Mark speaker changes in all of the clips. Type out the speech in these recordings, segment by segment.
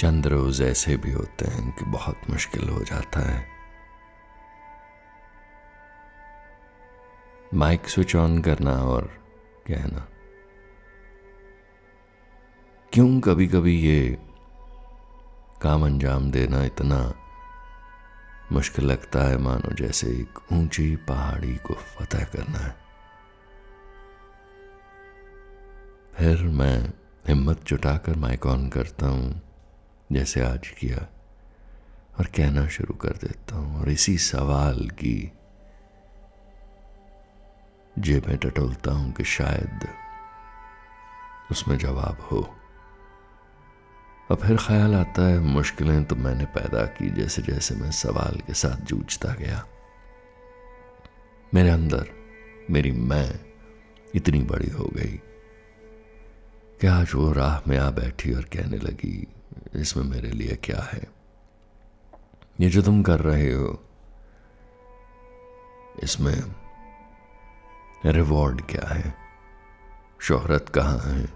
Speaker 1: चंद रोज ऐसे भी होते हैं कि बहुत मुश्किल हो जाता है। माइक स्विच ऑन करना और कहना। क्यों कभी कभी ये काम अंजाम देना इतना मुश्किल लगता है, मानो जैसे एक ऊँची पहाड़ी को फतह करना है। फिर मैं हिम्मत जुटाकर माइक ऑन करता हूँ। जैसे आज किया। और कहना शुरू कर देता हूँ, और इसी सवाल की जेब में टटोलता हूँ कि शायद उसमें जवाब हो। और फिर ख्याल आता है, मुश्किलें तो मैंने पैदा की, जैसे जैसे मैं सवाल के साथ जूझता गया। मेरे अंदर मेरी मैं इतनी बड़ी हो गई कि आज वो राह में आ बैठी और कहने लगी इसमें मेरे लिए क्या है? ये जो तुम कर रहे हो, इसमें रिवॉर्ड क्या है? शोहरत कहाँ है?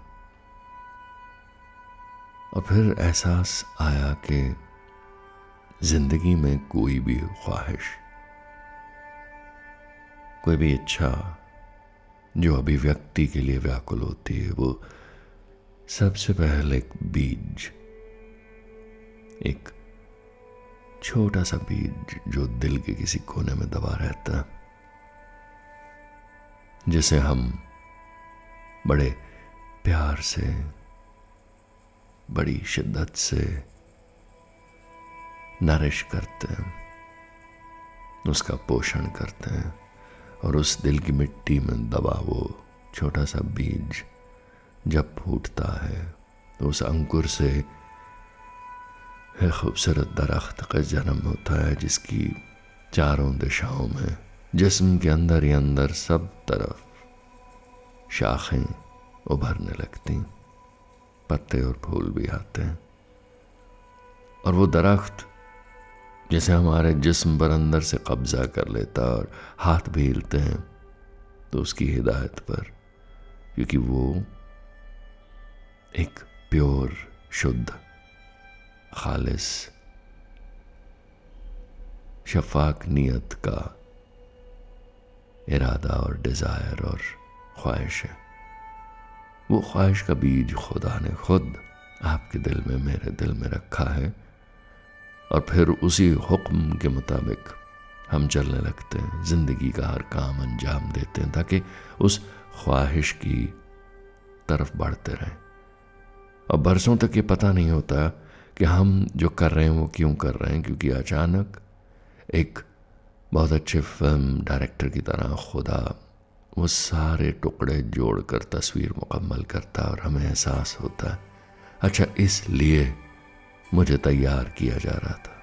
Speaker 1: और फिर एहसास आया कि ज़िंदगी में कोई भी ख्वाहिश, कोई भी इच्छा जो अभिव्यक्ति के लिए व्याकुल होती है, वो सबसे पहले एक बीज एक छोटा सा बीज जो दिल के किसी कोने में दबा रहता जिसे हम बड़े प्यार से, बड़ी शिद्दत से नरिश करते हैं, उसका पोषण करते हैं, और उस दिल की मिट्टी में दबा वो छोटा सा बीज जब फूटता है तो उस अंकुर से है खूबसूरत दरख्त का जन्म होता है, जिसकी चारों दिशाओं में जिस्म के अंदर ही अंदर सब तरफ़ शाखें उभरने लगती, पत्ते और फूल भी आते हैं। और वो दरख्त जैसे हमारे जिस्म पर अंदर से कब्जा कर लेता और हाथ भी हिलते हैं तो उसकी हिदायत पर, क्योंकि वो एक प्योर, शुद्ध खालिस, शफाक नीयत का इरादा और डिज़ायर और ख्वाहिश है। वो ख्वाहिश का बीज खुदा ने खुद आपके दिल में, मेरे दिल में रखा है और फिर उसी हुक्म के मुताबिक हम चलने लगते हैं, ज़िंदगी का हर काम अंजाम देते हैं, ताकि उस ख्वाहिश की तरफ़ बढ़ते रहें। और बरसों तक ये पता नहीं होता कि हम जो कर रहे हैं वो क्यों कर रहे हैं? क्योंकि अचानक एक बहुत अच्छे फ़िल्म डायरेक्टर की तरह खुदा वो सारे टुकड़े जोड़कर तस्वीर मुकम्मल करता और हमें एहसास होता है। अच्छा इसलिए मुझे तैयार किया जा रहा था।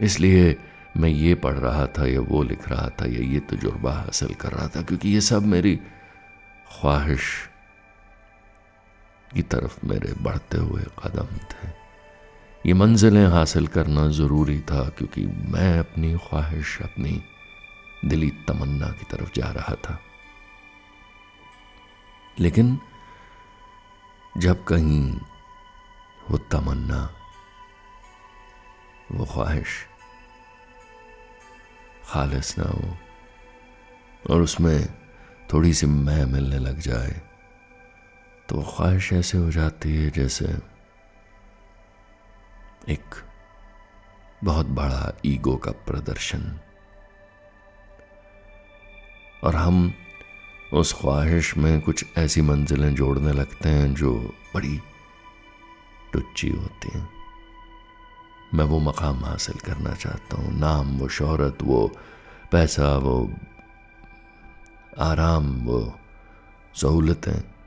Speaker 1: इसलिए मैं ये पढ़ रहा था, या वो लिख रहा था, या ये तजुर्बा हासिल कर रहा था, क्योंकि ये सब मेरी ख्वाहिश की तरफ़ मेरे बढ़ते हुए कदम थे। ये मंजिलें हासिल करना ज़रूरी था क्योंकि मैं अपनी ख्वाहिश, अपनी दिली तमन्ना की तरफ़ जा रहा था। लेकिन जब कहीं वो तमन्ना, वो ख्वाहिश खालिस ना हो और उसमें थोड़ी सी मैं मिलने लग जाए तो ख्वाहिश ऐसे हो जाती है जैसे एक बहुत बड़ा ईगो का प्रदर्शन। और हम उस ख्वाहिश में कुछ ऐसी मंजिलें जोड़ने लगते हैं जो बड़ी टुच्ची होती हैं। मैं वो मकाम हासिल करना चाहता हूँ। नाम, वो शोहरत, वो पैसा, वो आराम, वो सहूलतें।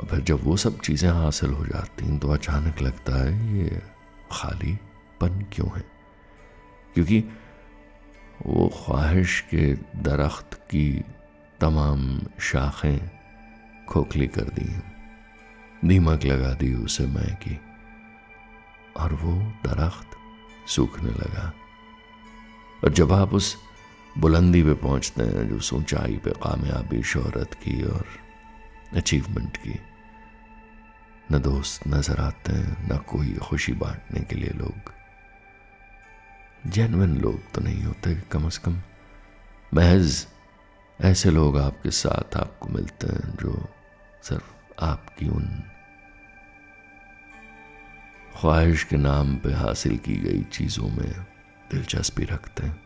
Speaker 1: और फिर जब वो सब चीज़ें हासिल हो जाती हैं तो अचानक लगता है ये खाली पन क्यों है? क्योंकि वो ख्वाहिश के दरख्त की तमाम शाखें खोखली कर दी हैं। दीमक लगा दी उसे मैं की, और वो दरख्त सूखने लगा। और जब आप उस बुलंदी पे पहुँचते हैं, जो ऊंचाई पे कामयाबी, शोहरत की और अचीवमेंट की न दोस्त नज़र आते हैं न कोई खुशी बांटने के लिए लोग। जेनविन लोग तो नहीं होते कम से कम। महज ऐसे लोग आपके साथ आपको मिलते हैं जो सिर्फ़ आपकी उन ख्वाहिश के नाम पे हासिल की गई चीज़ों में दिलचस्पी रखते हैं।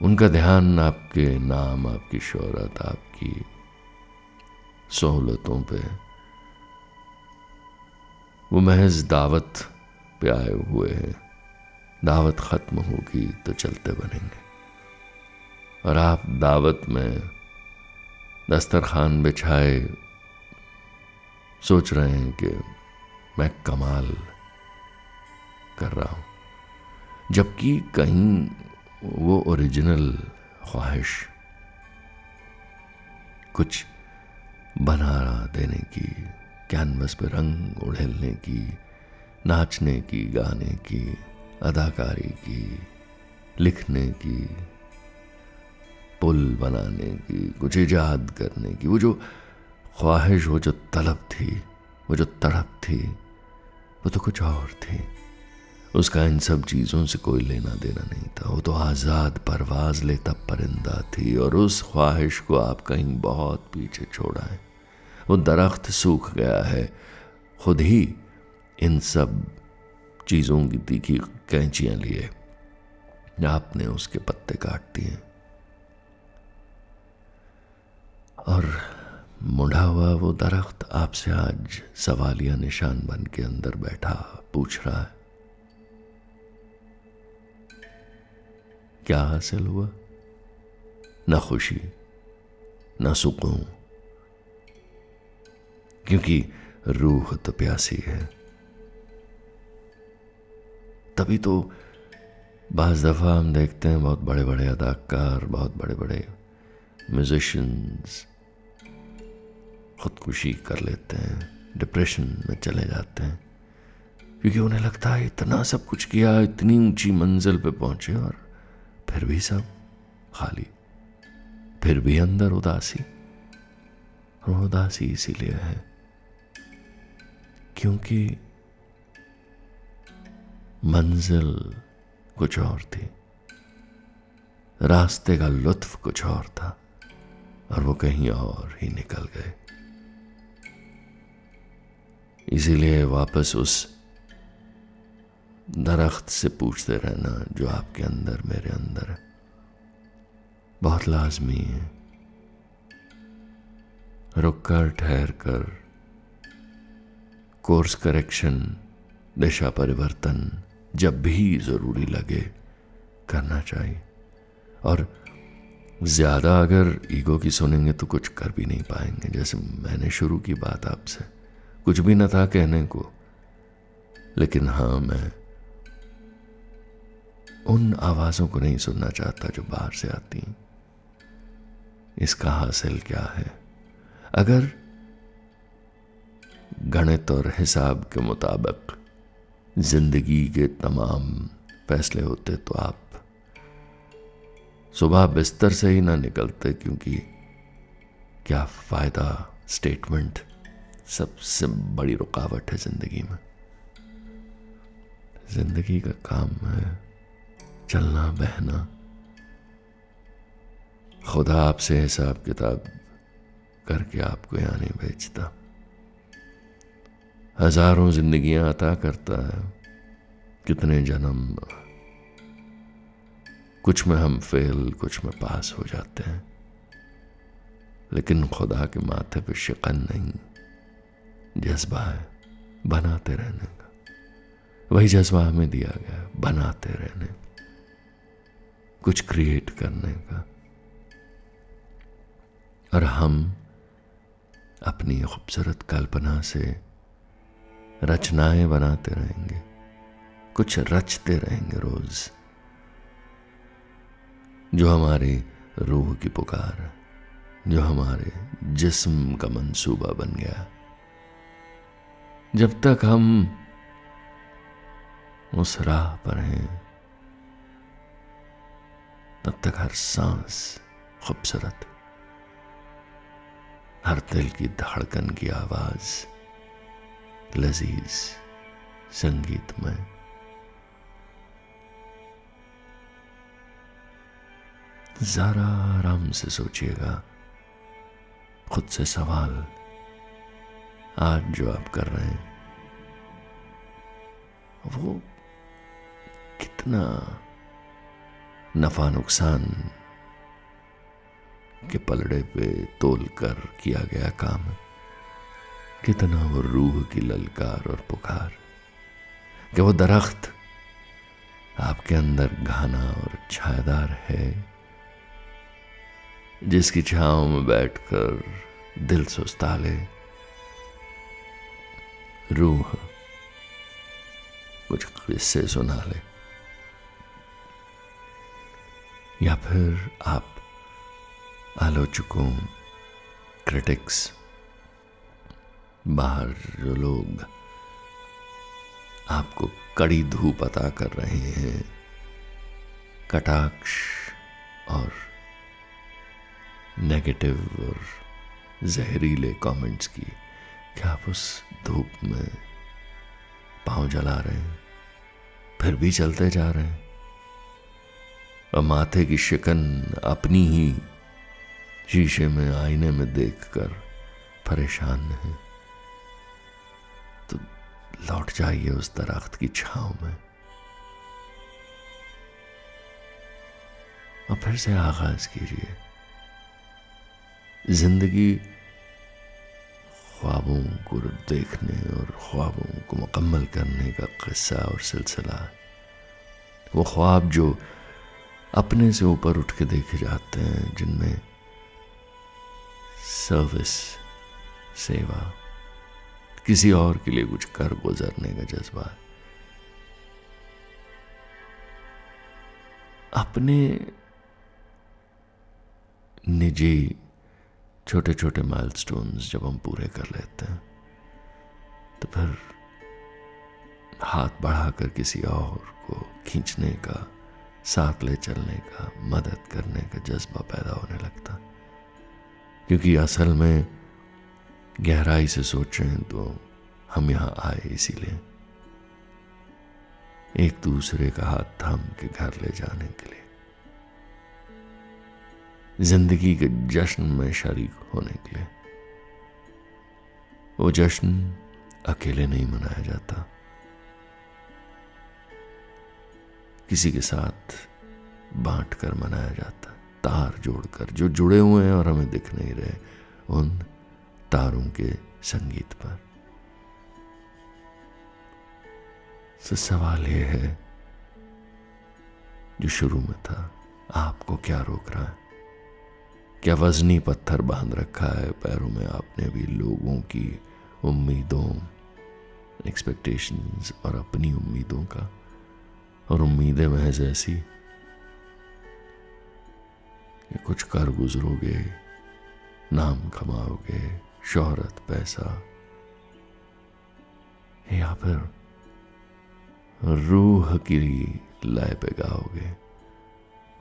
Speaker 1: उनका ध्यान आपके नाम, आपकी शोहरत, आपकी सहूलतों पे वो महज दावत पे आए हुए हैं। दावत ख़त्म होगी तो चलते बनेंगे। और आप दावत में दस्तरखान बिछाए सोच रहे हैं कि मैं कमाल कर रहा हूँ। जबकि कहीं वो ओरिजिनल ख्वाहिश कुछ बना देने की कैनवस पर रंग उड़ेलने की, नाचने की, गाने की, अदाकारी की, लिखने की, पुल बनाने की, कुछ ईजाद करने की। वो जो ख्वाहिश, वो जो तलब थी, वो जो तड़प थी, वो तो कुछ और थी। उसका इन सब चीज़ों से कोई लेना देना नहीं था। वो तो आज़ाद परवाज लेता परिंदा थी और उस ख्वाहिश को आप कहीं बहुत पीछे छोड़ा है वो दरख्त सूख गया है। खुद ही इन सब चीज़ों की तीखी कैंचियाँ लिए। आपने उसके पत्ते काट दिए। और मुड़ा हुआ वो दरख्त आपसे आज सवालिया निशान बन के अंदर बैठा पूछ रहा है। क्या हासिल हुआ? न खुशी, न सुकून क्योंकि रूह तो प्यासी है। तभी तो बाज़ दफ़ा हम देखते हैं बहुत बड़े बड़े अदाकार, बहुत बड़े बड़े म्यूजिशंस खुदकुशी कर लेते हैं डिप्रेशन में चले जाते हैं। क्योंकि उन्हें लगता है इतना सब कुछ किया, इतनी ऊँची मंजिल पे पहुँचे और फिर भी सब खाली, फिर भी अंदर उदासी। और उदासी इसीलिए है। क्योंकि मंजिल कुछ और थी। रास्ते का लुत्फ कुछ और था और वो कहीं और ही निकल गए। इसीलिए वापस उस दरख्त से पूछते रहना जो आपके अंदर मेरे अंदर है। बहुत लाजमी है। रुक कर ठहर कर कोर्स करेक्शन दिशा परिवर्तन जब भी ज़रूरी लगे करना चाहिए। और ज़्यादा अगर ईगो की सुनेंगे तो कुछ कर भी नहीं पाएँगे। जैसे मैंने शुरू की बात आपसे, कुछ भी न था कहने को, लेकिन हाँ मैं उन आवाज़ों को नहीं सुनना चाहता जो बाहर से आती इसका हासिल क्या है? अगर गणित और हिसाब के मुताबिक, ज़िंदगी के तमाम फैसले होते तो आप सुबह बिस्तर से ही ना निकलते, क्योंकि क्या फ़ायदा स्टेटमेंट सबसे बड़ी रुकावट है ज़िंदगी में। ज़िंदगी का काम है चलना, बहना। खुदा आपसे हिसाब किताब करके आपको यहाँ नहीं भेजता। हज़ारों जिंदगियाँ अता करता है। कितने जन्म। कुछ में हम फेल कुछ में पास हो जाते हैं। लेकिन खुदा के माथे पे शिकन नहीं। जज्बा है, बनाते रहने का। वही जज्बा हमें दिया गया है, बनाते रहने कुछ क्रिएट करने का। और हम अपनी खूबसूरत कल्पना से रचनाएँ बनाते रहेंगे, कुछ रचते रहेंगे रोज, जो हमारी रूह की पुकार, जो हमारे जिस्म का मंसूबा बन गया। जब तक हम उस राह पर हैं, तब तक हर सांस खूबसूरत, हर दिल की धड़कन की आवाज़ लजीज संगीतमय जरा आराम से सोचिएगा। खुद से सवाल आज जो आप कर रहे हैं, वो कितना नफा नुकसान के पलड़े पे तोल कर किया गया काम कितना वो रूह की ललकार और पुकार कि वो दरख्त आपके अंदर घाना और छायादार है, जिसकी छाओ में बैठकर दिल सुस्ता ले रूह कुछ किस्से सुना ले या फिर आप आलोचकों क्रिटिक्स बाहर जो लोग आपको कड़ी धूप अता कर रहे हैं, कटाक्ष और नेगेटिव और जहरीले कमेंट्स की, क्या आप उस धूप में पाँव जला रहे हैं? फिर भी चलते जा रहे हैं? और माथे की शिकन अपनी ही शीशे में, आईने में देखकर परेशान है। लौट जाइए उस दरख्त की छाव में। और फिर से आगाज़ कीजिए। ज़िंदगी ख्वाबों को देखने और ख्वाबों को मुकम्मल करने का किस्सा और सिलसिला। वो ख्वाब जो अपने से ऊपर उठ के देखे जाते हैं, जिनमें सर्विस सेवा किसी और के लिए कुछ कर गुजरने का जज्बा है। अपने निजी छोटे छोटे माइलस्टोन्स जब हम पूरे कर लेते हैं तो फिर हाथ बढ़ाकर किसी और को खींचने का, साथ ले चलने का, मदद करने का जज्बा पैदा होने लगता क्योंकि असल में गहराई से सोचें तो हम यहाँ आए इसीलिए एक दूसरे का हाथ थाम के घर ले जाने के लिए। ज़िंदगी के जश्न में शरीक होने के लिए। वो जश्न अकेले नहीं मनाया जाता। किसी के साथ बांट कर मनाया जाता। तार जोड़कर, जो जुड़े हुए हैं और हमें दिख नहीं रहे, उन तारों के संगीत पर। तो सवाल यह है, जो शुरू में था, आपको क्या रोक रहा है? क्या वजनी पत्थर बाँध रखा है? पैरों में आपने भी लोगों की उम्मीदों एक्सपेक्टेशंस और अपनी उम्मीदों का, और उम्मीदें महज ऐसी कुछ कर गुजरोगे, नाम कमाओगे शोहरत, पैसा। या फिर रूह की लय पे गाओगे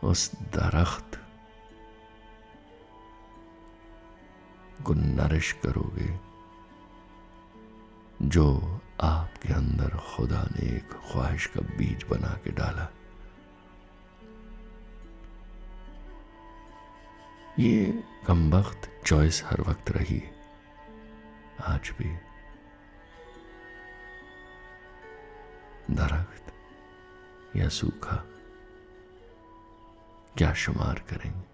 Speaker 1: उस दरख्त को नरिश करोगे, जो आपके अंदर खुदा ने एक ख्वाहिश का बीज बना के डाला। ये वक्त, चॉइस हर वक्त रही आज भी दरख्त या सूखा क्या शुमार करेंगे